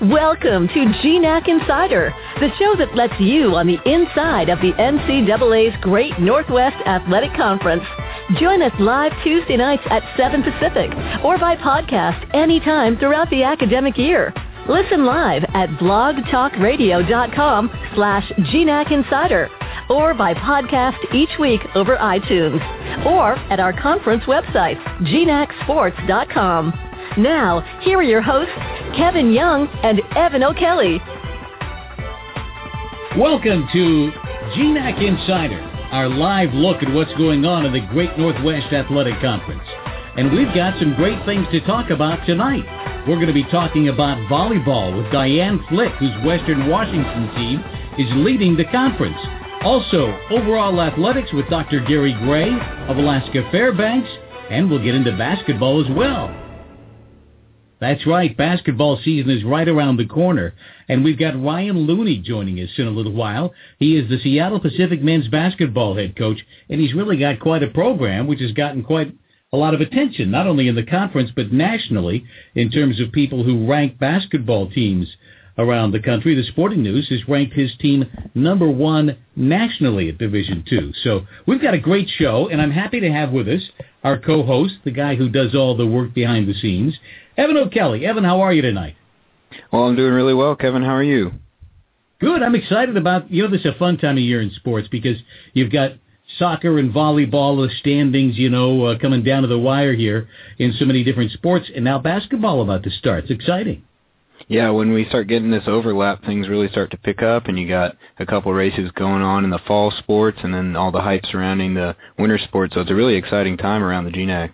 Welcome to GNAC Insider, the show that lets you on the inside of the NCAA's Great Northwest Athletic Conference. Join us live Tuesday nights at 7 Pacific or by podcast anytime throughout the academic year. Listen live at blogtalkradio.com slash GNAC Insider or by podcast each week over iTunes or at our conference website, gnacsports.com. Now, here are your hosts, Kevin Young and Evan O'Kelly. Welcome to GNAC Insider, our live look at what's going on in the Great Northwest Athletic Conference. And we've got some great things to talk about tonight. We're going to be talking about volleyball with Diane Flick, whose Western Washington team is leading the conference. Also, overall athletics with Dr. Gary Gray of Alaska Fairbanks, and we'll get into basketball as well. That's right, basketball season is right around the corner, and we've got Ryan Looney joining us in a little while. He is the Seattle Pacific men's basketball head coach, and he's really got quite a program, which has gotten quite a lot of attention, not only in the conference, but nationally, in terms of people who rank basketball teams around the country. The Sporting News has ranked his team number one nationally at Division Two. So we've got a great show, and I'm happy to have with us our co-host, the guy who does all the work behind the scenes, Evan O'Kelly. Evan, how are you tonight? Well, I'm doing really well, Kevin. How are you? Good. I'm excited about, you know, this is a fun time of year in sports because you've got soccer and volleyball, the standings, you know, uh, coming down to the wire here in so many different sports, and now basketball about to start. It's exciting. Yeah, when we start getting this overlap, things really start to pick up, and you got a couple races going on in the fall sports, and then all the hype surrounding the winter sports. So it's a really exciting time around the GNAC.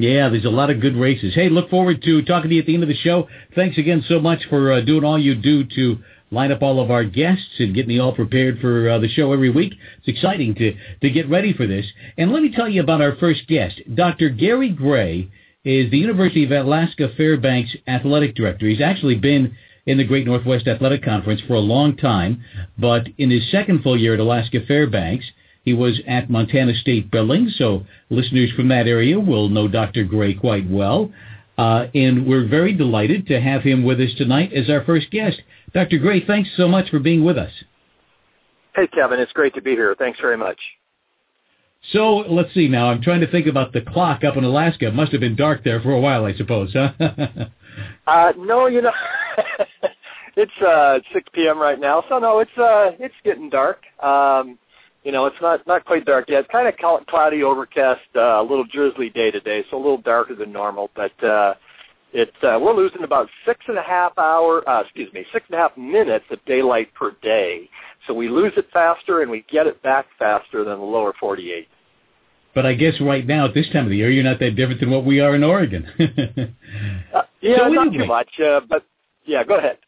Yeah, there's a lot of good races. Hey, look forward to talking to you at the end of the show. Thanks again so much for uh, doing all you do to line up all of our guests and get me all prepared for uh, the show every week. It's exciting to, to get ready for this. And let me tell you about our first guest. Dr. Gary Gray is the University of Alaska Fairbanks athletic director. He's actually been in the Great Northwest Athletic Conference for a long time, but in his second full year at Alaska Fairbanks, he was at Montana State Billings, so listeners from that area will know Dr. Gray quite well. Uh, and we're very delighted to have him with us tonight as our first guest. Dr. Gray, thanks so much for being with us. Hey, Kevin. It's great to be here. Thanks very much. So let's see now. I'm trying to think about the clock up in Alaska. It must have been dark there for a while, I suppose, huh? uh, no, you know, it's uh, 6 p.m. right now, so no, it's uh, it's getting dark. Um, you know, it's not not quite dark yet. Kind of cloudy, overcast, uh, a little drizzly day today, so a little darker than normal. But uh, it uh, we're losing about six and a half hour, uh, excuse me, six and a half minutes of daylight per day. So we lose it faster and we get it back faster than the lower 48. But I guess right now at this time of the year, you're not that different than what we are in Oregon. uh, yeah, so not anyway, too much. Uh, but yeah, go ahead.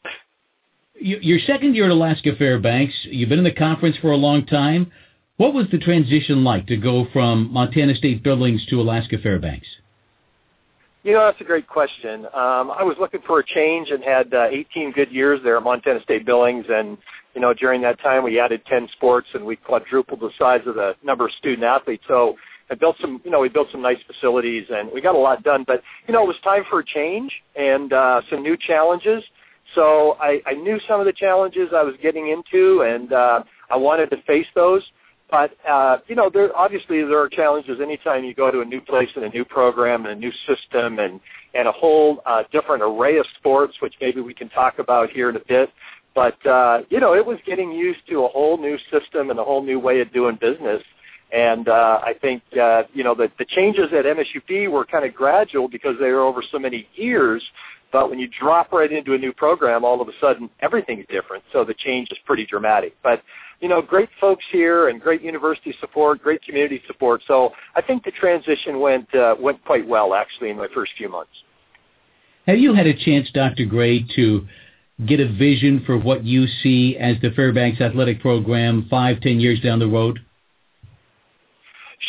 Your second year at Alaska Fairbanks, you've been in the conference for a long time. What was the transition like to go from Montana State Billings to Alaska Fairbanks? You know, that's a great question. Um, I was looking for a change and had uh, 18 good years there at Montana State Billings, and you know, during that time we added 10 sports and we quadrupled the size of the number of student athletes. So I built some, you know, we built some nice facilities and we got a lot done. But you know, it was time for a change and uh, some new challenges. So I, I knew some of the challenges I was getting into, and uh, I wanted to face those. But uh, you know, there obviously there are challenges anytime you go to a new place and a new program and a new system and and a whole uh, different array of sports, which maybe we can talk about here in a bit. But uh, you know, it was getting used to a whole new system and a whole new way of doing business. And uh, I think uh, you know the, the changes at MSUB were kind of gradual because they were over so many years. But when you drop right into a new program, all of a sudden everything's different. So the change is pretty dramatic. But you know, great folks here and great university support, great community support. So I think the transition went uh, went quite well actually in my first few months. Have you had a chance, Dr. Gray, to get a vision for what you see as the Fairbanks athletic program five, ten years down the road?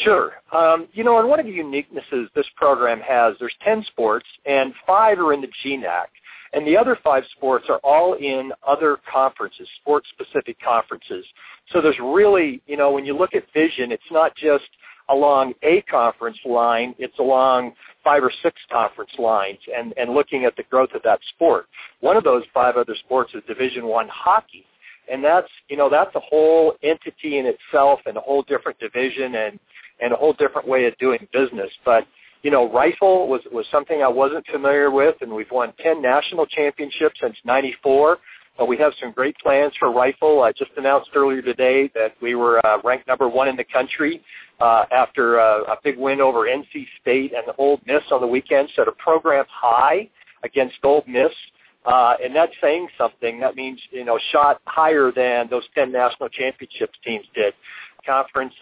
Sure. Um, you know, and one of the uniquenesses this program has, there's 10 sports, and five are in the GNAC. And the other five sports are all in other conferences, sports-specific conferences. So there's really, you know, when you look at vision, it's not just along a conference line, it's along five or six conference lines and, and looking at the growth of that sport. One of those five other sports is Division One hockey. And that's, you know, that's a whole entity in itself and a whole different division and and a whole different way of doing business. But you know, rifle was was something I wasn't familiar with, and we've won ten national championships since '94. But we have some great plans for rifle. I just announced earlier today that we were uh, ranked number one in the country uh, after uh, a big win over NC State and Ole Miss on the weekend. Set a program high against Ole Miss. Uh, and that's saying something. That means, you know, shot higher than those 10 national championships teams did. Conference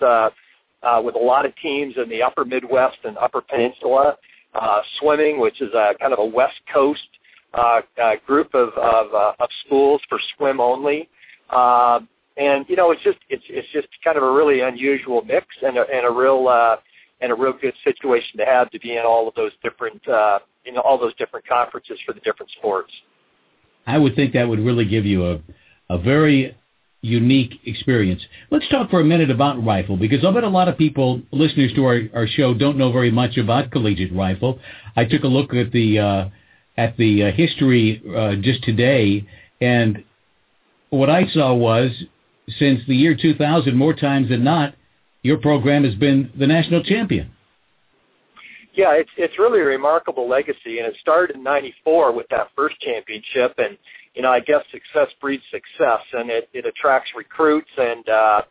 uh, with a lot of teams in the upper Midwest and upper Peninsula. Uh, swimming, which is a kind of a West Coast uh, uh, group of of, uh, of schools for swim only. Uh, and you know, it's just it's it's just kind of a really unusual mix and a, and a real uh, and a real good situation to have to be in all of those different uh, in all those different conferences for the different sports. I would think that would really give you a a very unique experience. Let's talk for a minute about rifle because I bet a lot of people, listeners to our, our show, don't know very much about collegiate rifle. I took a look at the uh, at the uh, history uh, just today, and what I saw was since the year 2000, more times than not, your program has been the national champion. Yeah, it's it's really a remarkable legacy, and it started in '94 with that first championship, and you know, I guess success breeds success, and it, it attracts recruits and uh,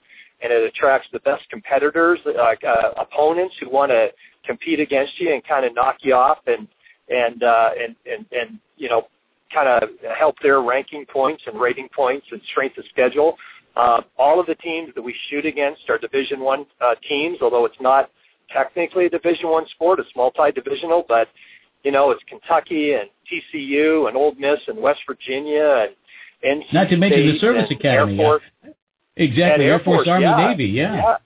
and it attracts the best competitors, like uh, opponents who want to compete against you and kind of knock you off and and uh, and and and you know kind of help their ranking points and rating points and strength of schedule. Uh, all of the teams that we shoot against are Division One uh, teams, although it's not technically a Division One sport; it's multi-divisional. But you know, it's Kentucky and TCU and Ole Miss and West Virginia and NC not to mention the service academy. Air Force. Yeah. Exactly, Air, Air Force, Force Army, yeah, Navy, yeah. yeah.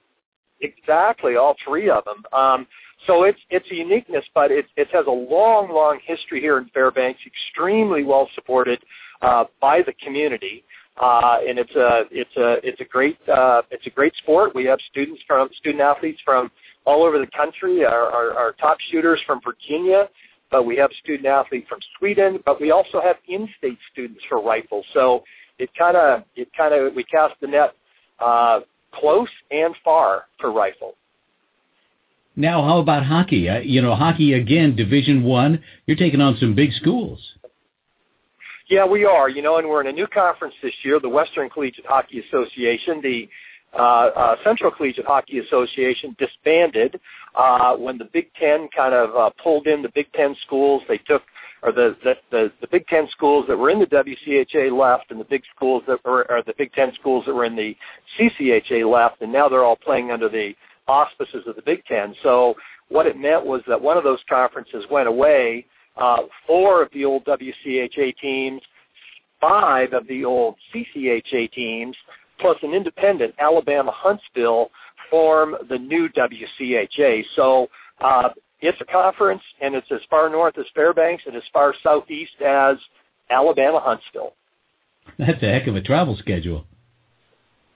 Exactly, all three of them. Um, so it's it's a uniqueness, but it it has a long, long history here in Fairbanks. Extremely well supported uh, by the community, uh, and it's a it's a it's a great uh, it's a great sport. We have students from student athletes from all over the country. Our, our, our top shooters from Virginia, but we have student athletes from Sweden. But we also have in-state students for rifle. So it kind of it kind of we cast the net uh, close and far for rifle. Now, how about hockey? Uh, you know, hockey again, Division One. You're taking on some big schools. Yeah, we are. You know, and we're in a new conference this year, the Western Collegiate Hockey Association. The Central Collegiate Hockey Association disbanded uh, when the Big Ten kind of uh, pulled in the Big Ten schools. They took or the, the the the Big Ten schools that were in the WCHA left, and the big schools that were or the Big Ten schools that were in the CCHA left, and now they're all playing under the auspices of the Big Ten. So what it meant was that one of those conferences went away. Uh, four of the old WCHA teams, five of the old CCHA teams, plus an independent Alabama Huntsville form the new WCHA. So uh, it's a conference, and it's as far north as Fairbanks and as far southeast as Alabama Huntsville. That's a heck of a travel schedule.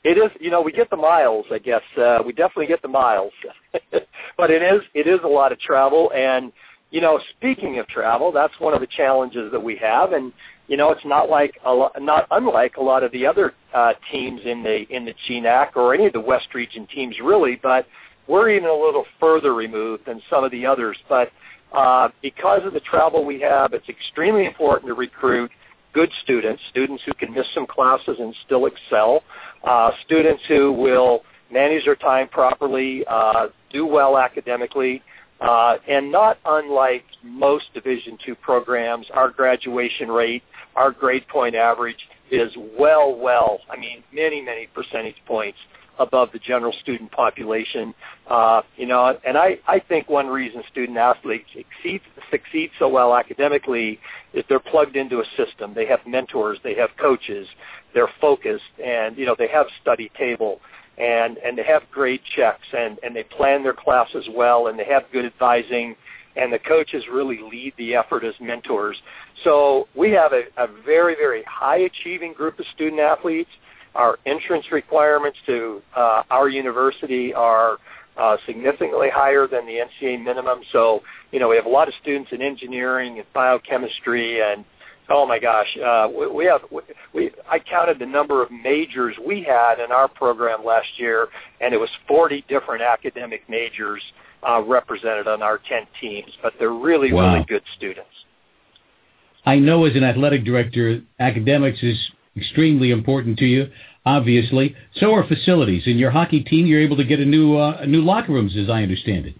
It is, you know, we get the miles. I guess uh, we definitely get the miles, but it is it is a lot of travel. And you know, speaking of travel, that's one of the challenges that we have. And you know, it's not like a lot, not unlike a lot of the other uh, teams in the in the GNAC or any of the West Region teams, really. But we're even a little further removed than some of the others. But uh, because of the travel we have, it's extremely important to recruit good students, students who can miss some classes and still excel, uh, students who will manage their time properly, uh, do well academically, uh, and not unlike most Division two programs, our graduation rate, our grade point average is well, well, I mean, many, many percentage points above the general student population. Uh, you know, and I, I think one reason student athletes succeed, succeed so well academically is they're plugged into a system. They have mentors, they have coaches, they're focused, and you know they have study table, and and they have grade checks, and and they plan their classes well, and they have good advising. And the coaches really lead the effort as mentors. So we have a, a very, very high achieving group of student athletes our entrance requirements to uh, our university are uh, significantly higher than the NCA minimum. So, you know, we have a lot of students in engineering and biochemistry and oh my gosh, uh, we, we have we, we I counted the number of majors we had in our program last year, and it was 40 different academic majors uh, represented on our 10 teams. But they're really wow. really good students. I know as an athletic director, academics is extremely important to you, obviously. So are facilities. In your hockey team, you're able to get a new uh, a new locker rooms, as I understand it.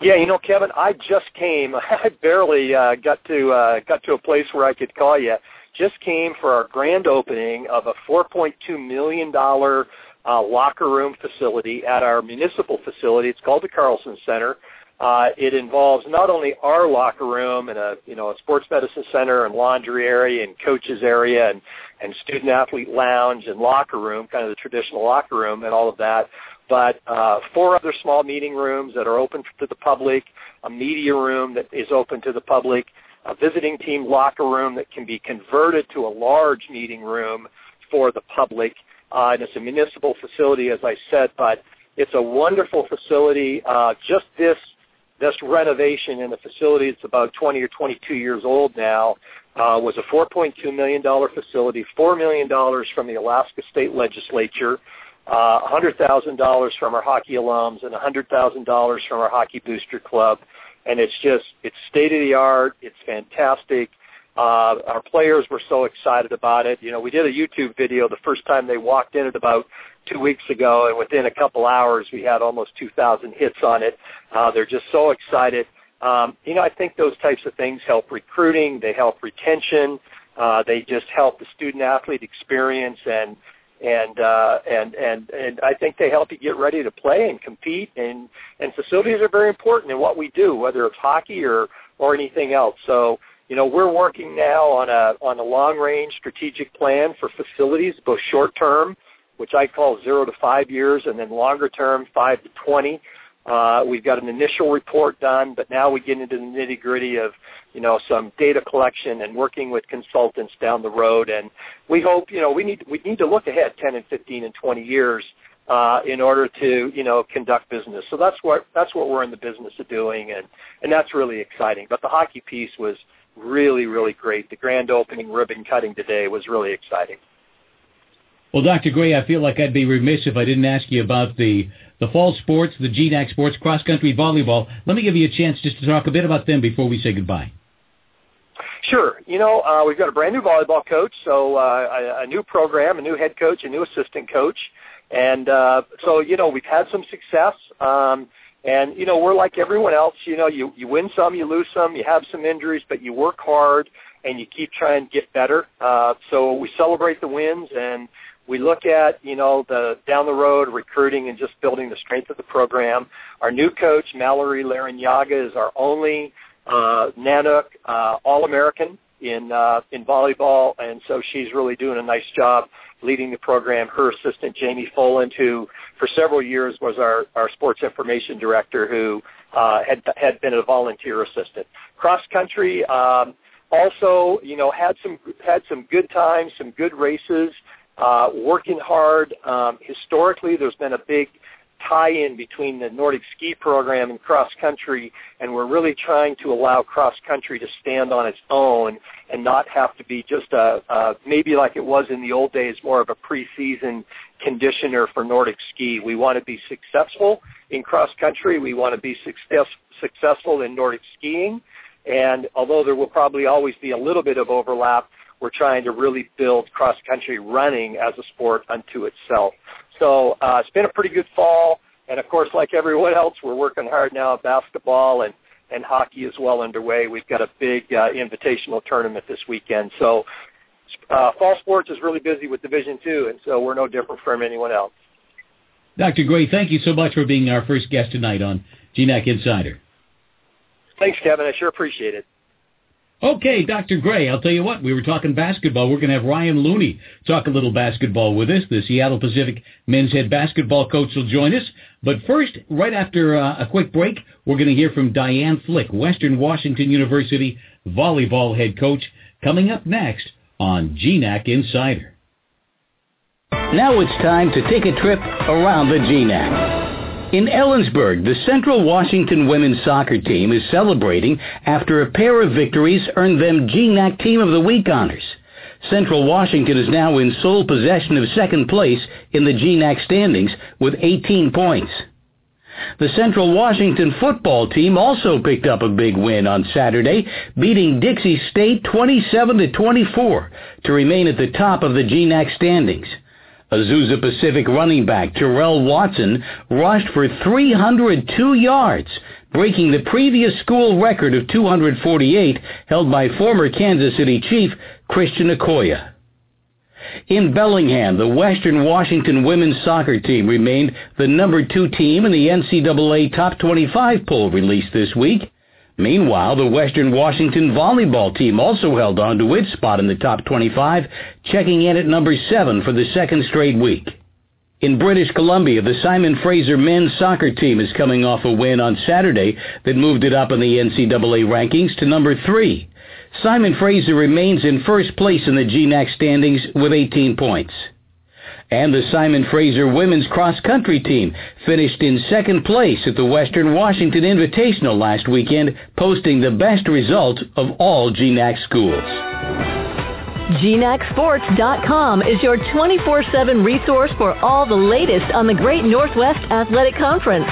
Yeah, you know, Kevin, I just came. I barely uh, got to uh, got to a place where I could call you. Just came for our grand opening of a 4.2 million dollar uh, locker room facility at our municipal facility. It's called the Carlson Center. Uh, it involves not only our locker room and a you know a sports medicine center and laundry area and coaches area and and student athlete lounge and locker room, kind of the traditional locker room and all of that, but uh, four other small meeting rooms that are open to the public, a media room that is open to the public, a visiting team locker room that can be converted to a large meeting room for the public. Uh, and it's a municipal facility, as I said, but it's a wonderful facility. Uh, just this this renovation in the facility, it's about 20 or 22 years old now, uh, was a $4.2 million facility, $4 million from the Alaska State Legislature, uh, $100,000 from our hockey alums, and $100,000 from our Hockey Booster Club. And it's just, it's state-of-the-art. It's fantastic. Uh, our players were so excited about it. You know, we did a YouTube video the first time they walked in at about two weeks ago, and within a couple hours, we had almost 2,000 hits on it. Uh, they're just so excited. Um, you know, I think those types of things help recruiting. They help retention. Uh, they just help the student athlete experience, and and uh, and and and I think they help you get ready to play and compete. And and facilities are very important in what we do, whether it's hockey or or anything else. So you know, we're working now on a on a long range strategic plan for facilities, both short term which I call zero to five years, and then longer term, five to 20. Uh, we've got an initial report done, but now we get into the nitty gritty of, you know, some data collection and working with consultants down the road. And we hope, you know, we need we need to look ahead 10 and 15 and 20 years uh, in order to, you know, conduct business. So that's what that's what we're in the business of doing, and and that's really exciting. But the hockey piece was really really great. The grand opening ribbon cutting today was really exciting. Well, Dr. Gray, I feel like I'd be remiss if I didn't ask you about the the fall sports, the GNAC sports, cross country volleyball. Let me give you a chance just to talk a bit about them before we say goodbye. Sure. You know, uh, we've got a brand new volleyball coach, so uh, a, a new program, a new head coach, a new assistant coach, and uh, so you know we've had some success. Um, and you know we're like everyone else. You know, you you win some, you lose some, you have some injuries, but you work hard and you keep trying to get better. Uh, so we celebrate the wins and we look at, you know, the down the road recruiting and just building the strength of the program. Our new coach, Mallory Larinaga, is our only uh, Nanook uh, All-American in uh, in volleyball, and so she's really doing a nice job leading the program. Her assistant, Jamie Foland, who for several years was our, our sports information director, who uh, had had been a volunteer assistant. Cross country um, also, you know, had some had some good times, some good races uh, working hard. Um, historically, there's been a big tie-in between the Nordic ski program and cross country, and we're really trying to allow cross country to stand on its own and not have to be just a, a maybe like it was in the old days, more of a preseason conditioner for Nordic ski. We want to be successful in cross country. We want to be success, successful in Nordic skiing. And although there will probably always be a little bit of overlap, we're trying to really build cross country running as a sport unto itself. So uh, it's been a pretty good fall, and of course, like everyone else, we're working hard now at basketball and and hockey is well underway. We've got a big uh, invitational tournament this weekend. So uh, fall sports is really busy with Division Two, and so we're no different from anyone else. Dr. Gray, thank you so much for being our first guest tonight on GNAC Insider. Thanks, Kevin. I sure appreciate it. Okay, Dr. Gray, I'll tell you what, we were talking basketball. We're going to have Ryan Looney talk a little basketball with us. The Seattle Pacific men's head basketball coach will join us. But first, right after uh, a quick break, we're going to hear from Diane Flick, Western Washington University volleyball head coach, coming up next on GNAC Insider. Now it's time to take a trip around the GNAC. In Ellensburg, the Central Washington women's soccer team is celebrating after a pair of victories earned them GNAC Team of the Week honors. Central Washington is now in sole possession of second place in the GNAC standings with 18 points. The Central Washington football team also picked up a big win on Saturday, beating Dixie State 27 to 24 to remain at the top of the GNAC standings. Azusa Pacific running back Terrell Watson rushed for 302 yards, breaking the previous school record of 248 held by former Kansas City Chief Christian Okoye. In Bellingham, the Western Washington women's soccer team remained the number two team in the NCAA Top 25 poll released this week. Meanwhile, the Western Washington volleyball team also held on to its spot in the top 25, checking in at number 7 for the second straight week. In British Columbia, the Simon Fraser men's soccer team is coming off a win on Saturday that moved it up in the NCAA rankings to number 3. Simon Fraser remains in first place in the GNAC standings with 18 points. And the Simon Fraser women's cross country team finished in second place at the Western Washington Invitational last weekend, posting the best result of all GNAC schools. GNACSports.com is your 24-7 resource for all the latest on the Great Northwest Athletic Conference.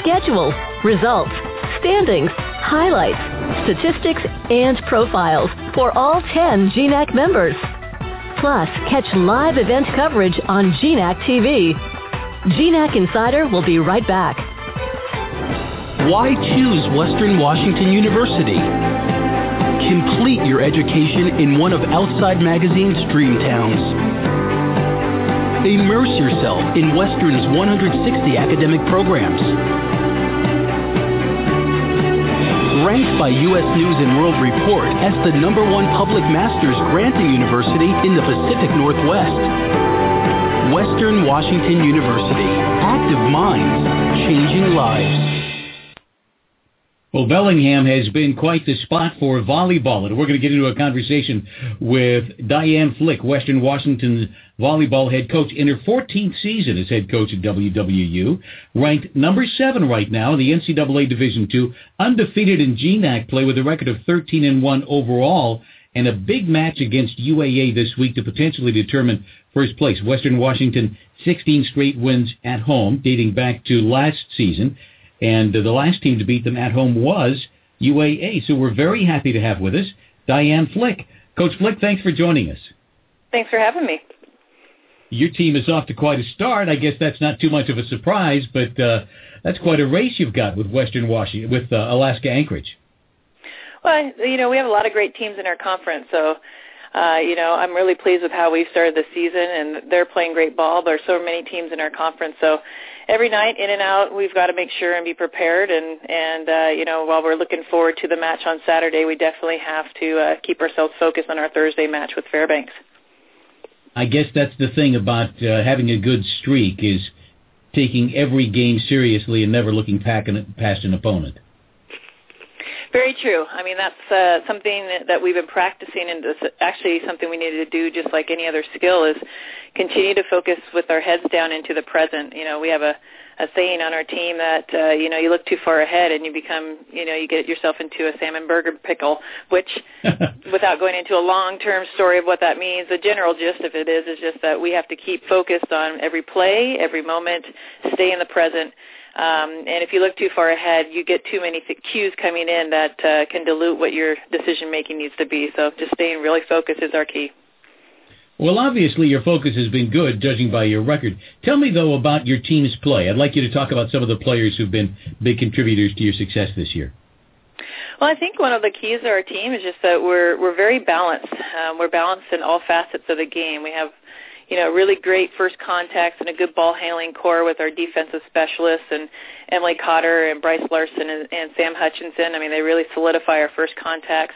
Schedules, results, standings, highlights, statistics, and profiles for all 10 GNAC members. Plus, catch live event coverage on GNAC TV. GNAC Insider will be right back. Why choose Western Washington University? Complete your education in one of Outside Magazine's dream towns. Immerse yourself in Western's 160 academic programs ranked by U.S. News and World Report as the number one public master's granting university in the Pacific Northwest. Western Washington University. Active minds, changing lives. Well, Bellingham has been quite the spot for volleyball, and we're going to get into a conversation with Diane Flick, Western Washington volleyball head coach, in her 14th season as head coach at WWU, ranked number seven right now in the NCAA Division II, undefeated in GNAC play with a record of 13 and one overall, and a big match against UAA this week to potentially determine first place. Western Washington, 16 straight wins at home, dating back to last season. And uh, the last team to beat them at home was UAA. So we're very happy to have with us Diane Flick. Coach Flick, thanks for joining us. Thanks for having me. Your team is off to quite a start. I guess that's not too much of a surprise, but uh, that's quite a race you've got with Western Washington, with uh, Alaska Anchorage. Well, you know, we have a lot of great teams in our conference, so uh, you know, I'm really pleased with how we've started the season, and they're playing great ball. There's so many teams in our conference, so every night in and out we've got to make sure and be prepared and and uh you know while we're looking forward to the match on Saturday we definitely have to uh keep ourselves focused on our Thursday match with Fairbanks. I guess that's the thing about uh, having a good streak is taking every game seriously and never looking past an opponent. Very true. I mean, that's uh, something that we've been practicing, and it's actually something we needed to do, just like any other skill, is continue to focus with our heads down into the present. You know, we have a a saying on our team that uh, you know you look too far ahead and you become you know you get yourself into a salmon burger pickle which without going into a long term story of what that means the general gist of it is is just that we have to keep focused on every play every moment stay in the present Um, and if you look too far ahead, you get too many th- cues coming in that uh, can dilute what your decision making needs to be. So just staying really focused is our key. Well, obviously your focus has been good, judging by your record. Tell me though about your team's play. I'd like you to talk about some of the players who've been big contributors to your success this year. Well, I think one of the keys of our team is just that we're we're very balanced. Um, we're balanced in all facets of the game. We have, you know, really great first contacts and a good ball handling core with our defensive specialists and Emily Cotter and Bryce Larson and, and Sam Hutchinson. I mean, they really solidify our first contacts.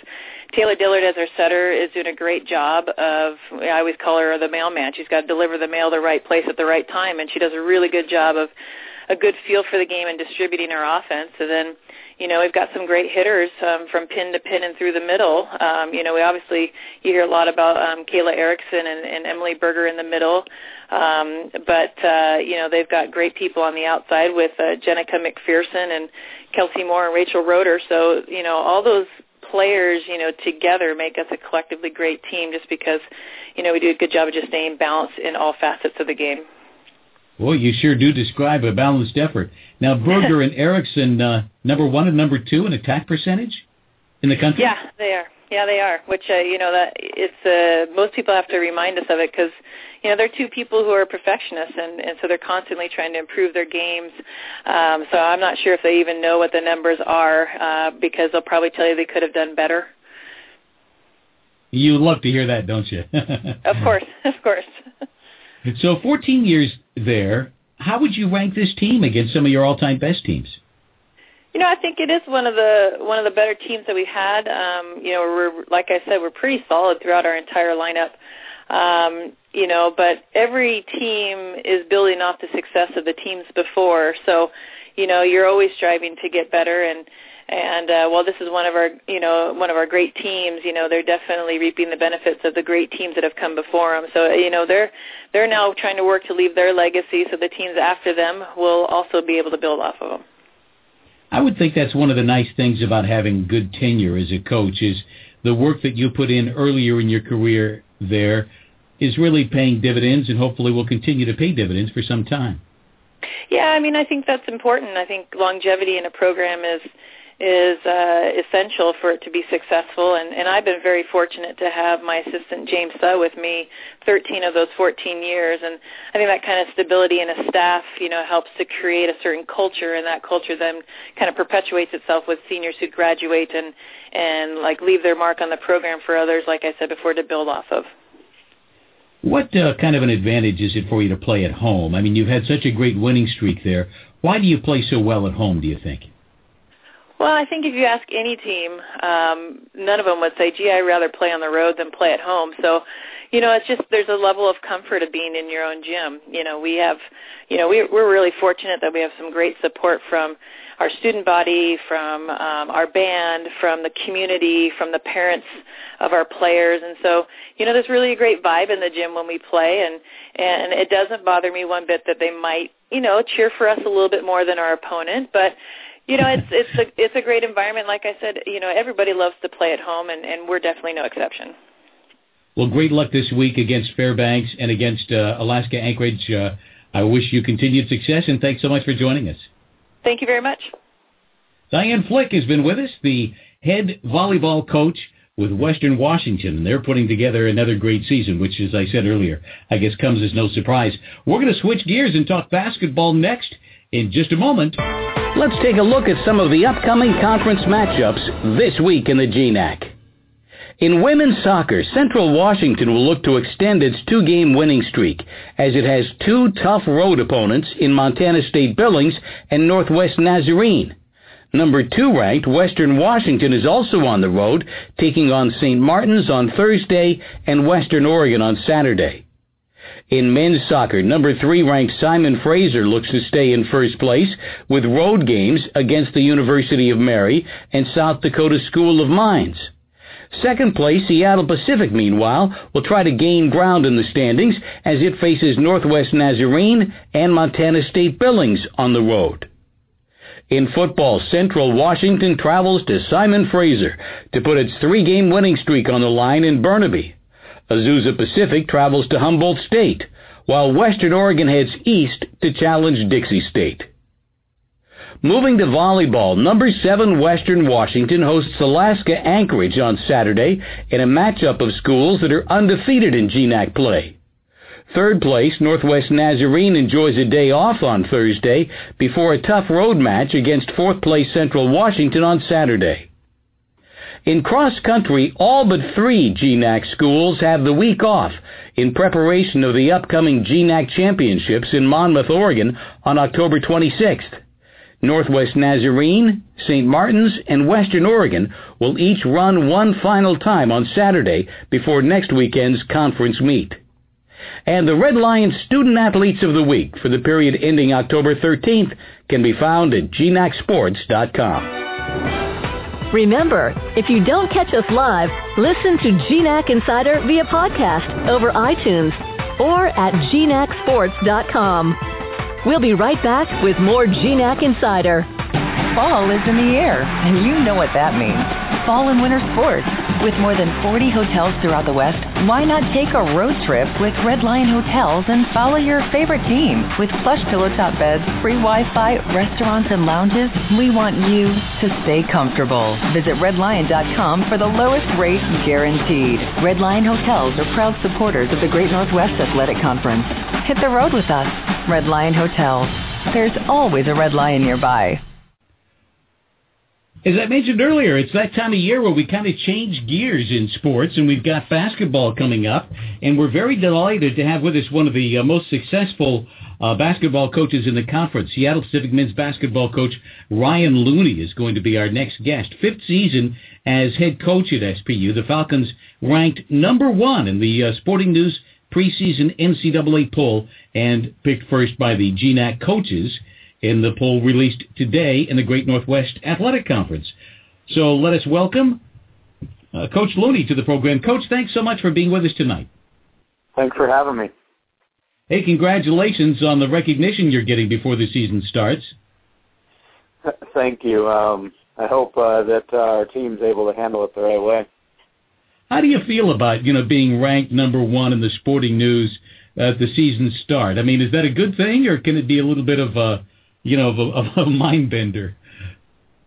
Taylor Dillard as our setter is doing a great job of I always call her the mailman. She's got to deliver the mail the right place at the right time and she does a really good job of a good feel for the game and distributing our offense. And then you know, we've got some great hitters um, from pin to pin and through the middle. Um, you know, we obviously you hear a lot about um, Kayla Erickson and, and Emily Berger in the middle, um, but uh, you know they've got great people on the outside with uh, Jenica McPherson and Kelsey Moore and Rachel Roeder. So you know all those players, you know, together make us a collectively great team just because, you know, we do a good job of just staying balanced in all facets of the game. Boy, you sure do describe a balanced effort. Now, Berger and Erickson, uh, number one and number two in attack percentage in the country. Yeah, they are. Yeah, they are. Which uh, you know that it's uh, most people have to remind us of it because you know they're two people who are perfectionists and and so they're constantly trying to improve their games. Um, so I'm not sure if they even know what the numbers are uh, because they'll probably tell you they could have done better. You love to hear that, don't you? of course, of course. So 14 years there, how would you rank this team against some of your all-time best teams? You know, I think it is one of the one of the better teams that we've had. Um, you know, we're like I said, we're pretty solid throughout our entire lineup. Um, you know, but every team is building off the success of the teams before. So, you know, you're always striving to get better and and uh, while this is one of our, you know, one of our great teams, you know, they're definitely reaping the benefits of the great teams that have come before them. So, you know, they're they're now trying to work to leave their legacy, so the teams after them will also be able to build off of them. I would think that's one of the nice things about having good tenure as a coach is the work that you put in earlier in your career there is really paying dividends and hopefully will continue to pay dividends for some time. Yeah, I mean, I think that's important. I think longevity in a program is is uh, essential for it to be successful. And, and I've been very fortunate to have my assistant James Suh with me 13 of those 14 years. And I think that kind of stability in a staff, you know, helps to create a certain culture, and that culture then kind of perpetuates itself with seniors who graduate and and like leave their mark on the program for others, like I said before, to build off of. What uh, kind of an advantage is it for you to play at home? I mean, you've had such a great winning streak there. Why do you play so well at home, do you think? Well, I think if you ask any team, um, none of them would say, "Gee, I'd rather play on the road than play at home." So, you know, it's just there's a level of comfort of being in your own gym. You know, we have, you know, we, we're really fortunate that we have some great support from our student body, from um, our band, from the community, from the parents of our players, and so you know, there's really a great vibe in the gym when we play, and and it doesn't bother me one bit that they might, you know, cheer for us a little bit more than our opponent, but you know, it's it's a it's a great environment. Like I said, you know, everybody loves to play at home, and and we're definitely no exception. Well, great luck this week against Fairbanks and against uh, Alaska Anchorage. Uh, I wish you continued success, and thanks so much for joining us. Thank you very much. Diane Flick has been with us, the head volleyball coach with Western Washington, and they're putting together another great season, which, as I said earlier, I guess comes as no surprise. We're going to switch gears and talk basketball next in just a moment. Let's take a look at some of the upcoming conference matchups this week in the GNAC. In women's soccer, Central Washington will look to extend its two-game winning streak as it has two tough road opponents in Montana State Billings and Northwest Nazarene. Number two ranked Western Washington is also on the road, taking on St. Martin's on Thursday and Western Oregon on Saturday. In men's soccer, number three ranked Simon Fraser looks to stay in first place with road games against the University of Mary and South Dakota School of Mines. Second place, Seattle Pacific, meanwhile, will try to gain ground in the standings as it faces Northwest Nazarene and Montana State Billings on the road. In football, Central Washington travels to Simon Fraser to put its three-game winning streak on the line in Burnaby. Azusa Pacific travels to Humboldt State, while Western Oregon heads east to challenge Dixie State. Moving to volleyball, number 7 Western Washington hosts Alaska Anchorage on Saturday in a matchup of schools that are undefeated in GNAC play. Third place, Northwest Nazarene enjoys a day off on Thursday before a tough road match against fourth place Central Washington on Saturday. In cross country, all but three GNAC schools have the week off in preparation of the upcoming GNAC Championships in Monmouth, Oregon on October 26th. Northwest Nazarene, St. Martin's, and Western Oregon will each run one final time on Saturday before next weekend's conference meet. And the Red Lions Student Athletes of the Week for the period ending October 13th can be found at gnacsports.com. Remember, if you don't catch us live, listen to GNAC Insider via podcast over iTunes or at gnacsports.com. We'll be right back with more GNAC Insider. Fall is in the air, and you know what that means. Fall and winter sports. With more than 40 hotels throughout the West, why not take a road trip with Red Lion Hotels and follow your favorite team? With plush pillow top beds, free Wi-Fi, restaurants, and lounges, we want you to stay comfortable. Visit redlion.com for the lowest rate guaranteed. Red Lion Hotels are proud supporters of the Great Northwest Athletic Conference. Hit the road with us. Red Lion Hotels. There's always a Red Lion nearby. As I mentioned earlier, it's that time of year where we kind of change gears in sports, and we've got basketball coming up, and we're very delighted to have with us one of the uh, most successful uh, basketball coaches in the conference. Seattle Pacific men's basketball coach Ryan Looney is going to be our next guest. Fifth season as head coach at SPU. The Falcons ranked number one in the uh, Sporting News preseason NCAA poll and picked first by the GNAC coaches in the poll released today in the Great Northwest Athletic Conference. So let us welcome uh, Coach Looney to the program. Coach, thanks so much for being with us tonight. Thanks for having me. Hey, congratulations on the recognition you're getting before the season starts. Thank you. Um, I hope uh, that uh, our team's able to handle it the right way. How do you feel about you know being ranked number one in the sporting news at the season start? I mean, is that a good thing, or can it be a little bit of a you know, of a, of a mind bender?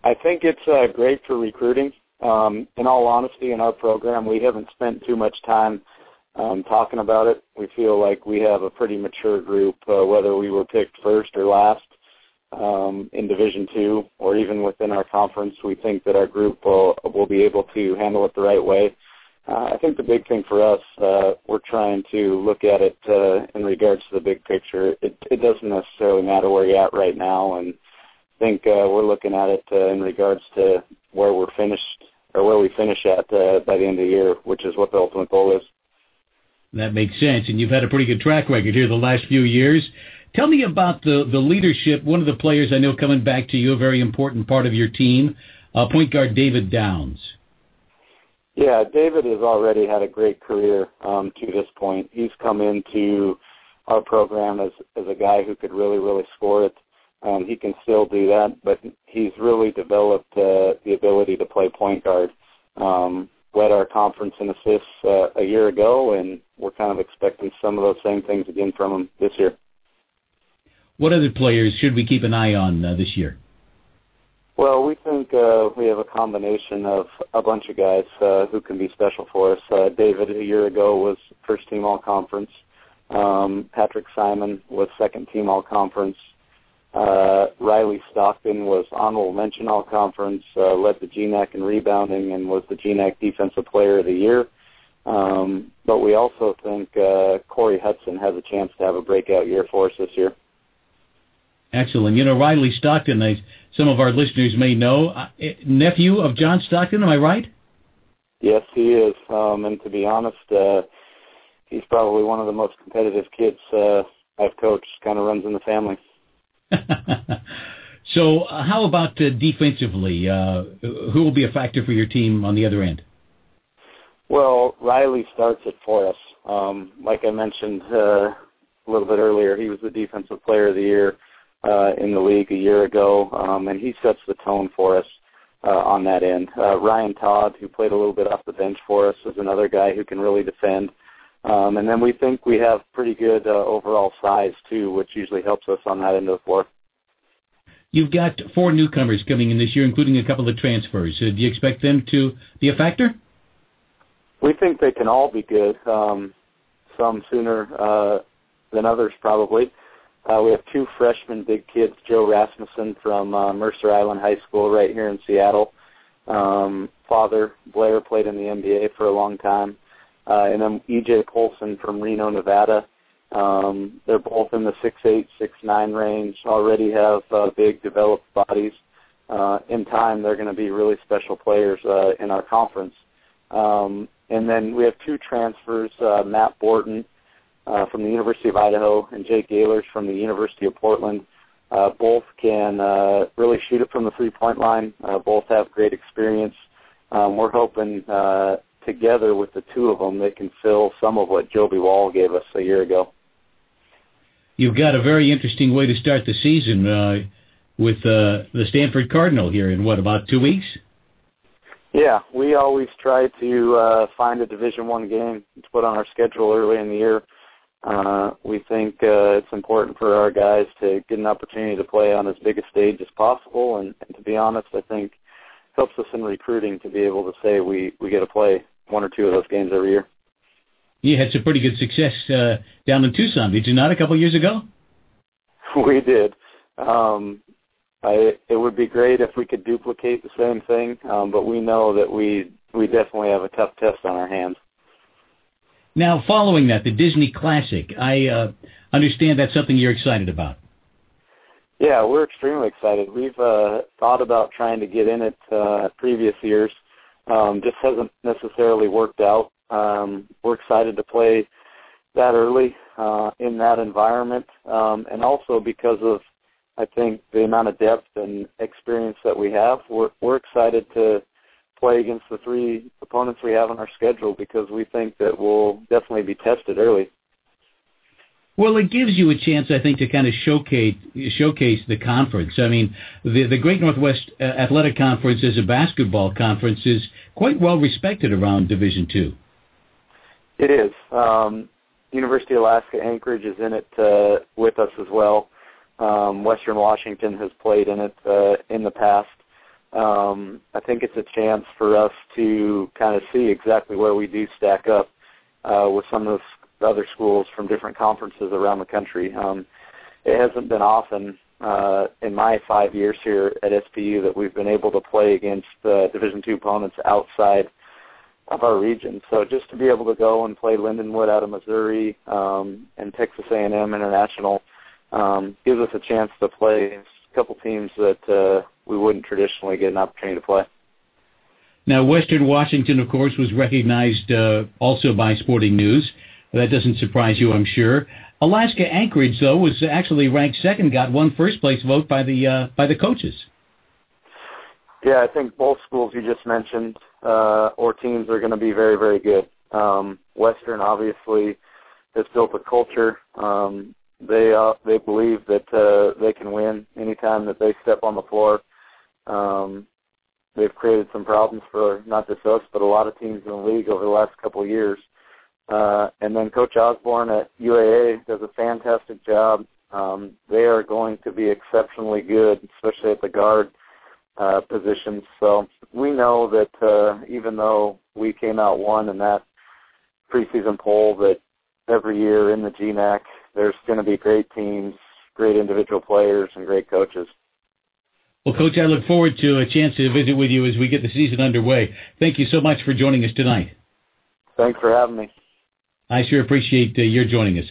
I think it's uh, great for recruiting. Um, in all honesty, in our program, we haven't spent too much time um, talking about it. We feel like we have a pretty mature group, uh, whether we were picked first or last um, in Division Two, or even within our conference. We think that our group will will be able to handle it the right way. Uh, I think the big thing for us, uh, we're trying to look at it uh, in regards to the big picture. It, it doesn't necessarily matter where you're at right now, and I think uh, we're looking at it uh, in regards to where we're finished or where we finish at uh, by the end of the year, which is what the ultimate goal is. That makes sense, and you've had a pretty good track record here the last few years. Tell me about the the leadership. One of the players I know coming back to you, a very important part of your team, uh, point guard David Downs. Yeah, David has already had a great career um, to this point. He's come into our program as as a guy who could really really score it. Um, he can still do that, but he's really developed uh, the ability to play point guard. Um, led our conference in assists uh, a year ago, and we're kind of expecting some of those same things again from him this year. What other players should we keep an eye on uh, this year? Well, we think uh, we have a combination of a bunch of guys uh, who can be special for us. Uh, David a year ago was first team all conference. Um, Patrick Simon was second team all conference. Uh, Riley Stockton was honorable mention all conference, uh, led the GNAC in rebounding, and was the GNAC defensive player of the year. Um, but we also think uh, Corey Hudson has a chance to have a breakout year for us this year. Excellent. You know, Riley Stockton, as some of our listeners may know, uh, nephew of John Stockton, am I right? Yes, he is. Um, and to be honest, uh, he's probably one of the most competitive kids uh, I've coached. Kind of runs in the family. so, uh, how about uh, defensively? Uh, who will be a factor for your team on the other end? Well, Riley starts it for us. Um, like I mentioned uh, a little bit earlier, he was the defensive player of the year uh, in the league a year ago, um, and he sets the tone for us uh, on that end. Uh, Ryan Todd, who played a little bit off the bench for us, is another guy who can really defend. Um, and then we think we have pretty good uh, overall size too, which usually helps us on that end of the floor. You've got four newcomers coming in this year, including a couple of transfers. Uh, do you expect them to be a factor? We think they can all be good. Um, some sooner uh, than others, probably. Uh, we have two freshman big kids, Joe Rasmussen from uh, Mercer Island High School right here in Seattle. Um, father, Blair, played in the NBA for a long time. Uh, and then EJ Polson from Reno, Nevada. Um, they're both in the six eight, six nine range, already have uh, big developed bodies. Uh, in time, they're going to be really special players uh, in our conference. Um, and then we have two transfers, uh, Matt Borton uh, from the University of Idaho and Jake Gaylors from the University of Portland. Uh, both can uh, really shoot it from the three-point line. Uh, both have great experience. Um, we're hoping uh, together with the two of them, they can fill some of what Joby Wall gave us a year ago. You've got a very interesting way to start the season uh, with uh, the Stanford Cardinal here in what about two weeks? Yeah, we always try to uh, find a Division One game to put on our schedule early in the year. Uh, we think uh, it's important for our guys to get an opportunity to play on as big a stage as possible, and, and to be honest, I think helps us in recruiting to be able to say we we get to play one or two of those games every year. You had some pretty good success uh, down in Tucson, did you not, a couple of years ago? We did. Um, I, it would be great if we could duplicate the same thing, um, but we know that we we definitely have a tough test on our hands. Now, following that, the Disney Classic, I uh, understand that's something you're excited about. Yeah, we're extremely excited. We've uh, thought about trying to get in it uh, previous years. Um, just hasn't necessarily worked out. Um, we're excited to play that early uh, in that environment, um, and also because of I think the amount of depth and experience that we have, we're, we're excited to play against the three opponents we have on our schedule because we think that we'll definitely be tested early. Well, it gives you a chance, I think, to kind of showcase showcase the conference. I mean, the the Great Northwest uh, Athletic Conference as a basketball conference is quite well respected around Division Two. It is. Um, University of Alaska Anchorage is in it uh, with us as well. Um, Western Washington has played in it uh, in the past. Um, I think it's a chance for us to kind of see exactly where we do stack up uh, with some of the other schools from different conferences around the country. Um, it hasn't been often uh, in my five years here at SPU that we've been able to play against uh, Division two opponents outside of our region. So just to be able to go and play Lindenwood out of Missouri um, and Texas A&M International um, gives us a chance to play a couple teams that uh, we wouldn't traditionally get an opportunity to play. Now, Western Washington, of course, was recognized uh, also by Sporting News. That doesn't surprise you, I'm sure. Alaska Anchorage, though, was actually ranked second, got one first place vote by the uh, by the coaches. Yeah, I think both schools you just mentioned uh, or teams are going to be very, very good. Um, Western obviously has built a culture um, they uh, they believe that uh, they can win anytime that they step on the floor. Um, they've created some problems for not just us, but a lot of teams in the league over the last couple of years. Uh, and then Coach Osborne at UAA does a fantastic job. Um, they are going to be exceptionally good, especially at the guard uh, positions. So we know that uh, even though we came out one in that preseason poll, that every year in the GNAC there's going to be great teams, great individual players, and great coaches. Well, Coach, I look forward to a chance to visit with you as we get the season underway. Thank you so much for joining us tonight. Thanks for having me. I sure appreciate uh, your joining us.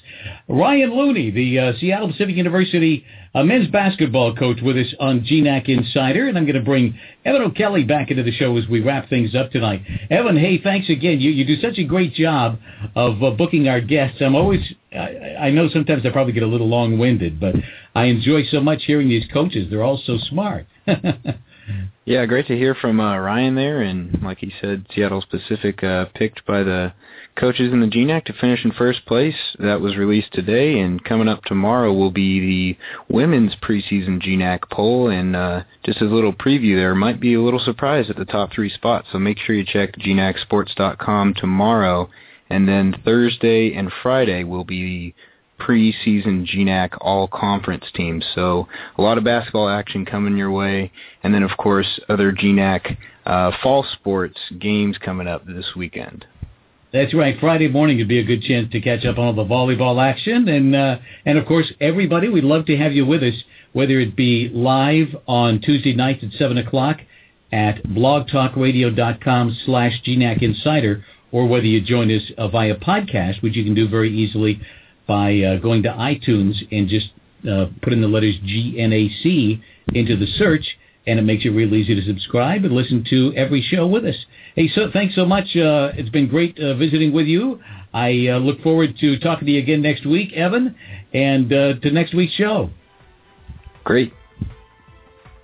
Ryan Looney, the uh, Seattle Pacific University uh, men's basketball coach with us on GNAC Insider, and I'm going to bring Evan O'Kelly back into the show as we wrap things up tonight. Evan, hey, thanks again. You, you do such a great job of uh, booking our guests. I'm always, I, I know sometimes I probably get a little long-winded, but I enjoy so much hearing these coaches. They're all so smart. yeah, great to hear from uh, Ryan there, and like he said, Seattle Pacific uh, picked by the coaches in the GNAC to finish in first place. That was released today, and coming up tomorrow will be the women's preseason GNAC poll. And uh, just as a little preview, there might be a little surprise at the top three spots. So make sure you check GNACsports.com tomorrow, and then Thursday and Friday will be preseason GNAC all-conference teams. So a lot of basketball action coming your way, and then of course other GNAC uh, fall sports games coming up this weekend. That's right. Friday morning would be a good chance to catch up on all the volleyball action, and uh, and of course everybody, we'd love to have you with us, whether it be live on Tuesday nights at seven o'clock at blogtalkradio.com slash GNAC Insider, or whether you join us uh, via podcast, which you can do very easily by uh, going to iTunes and just uh, put in the letters GNAC into the search, and it makes it real easy to subscribe and listen to every show with us. Hey, so thanks so much. Uh, it's been great uh, visiting with you. I uh, look forward to talking to you again next week, Evan, and uh, to next week's show. Great.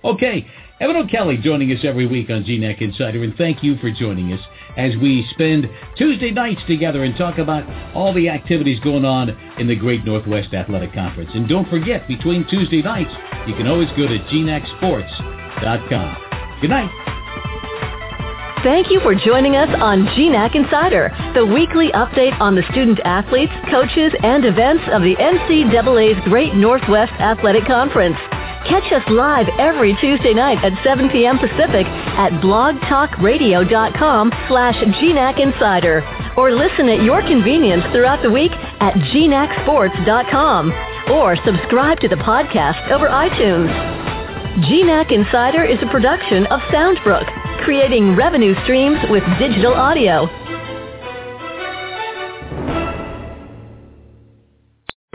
Okay. Evan O'Kelly joining us every week on GNAC Insider, and thank you for joining us as we spend Tuesday nights together and talk about all the activities going on in the Great Northwest Athletic Conference. And don't forget, between Tuesday nights, you can always go to gnacsports.com. Good night. Thank you for joining us on GNAC Insider, the weekly update on the student athletes, coaches, and events of the NCAA's Great Northwest Athletic Conference. Catch us live every Tuesday night at 7 p.m. Pacific at blogtalkradio.com slash GNAC Insider or listen at your convenience throughout the week at gnacsports.com or subscribe to the podcast over iTunes. GNAC Insider is a production of Soundbrook, creating revenue streams with digital audio.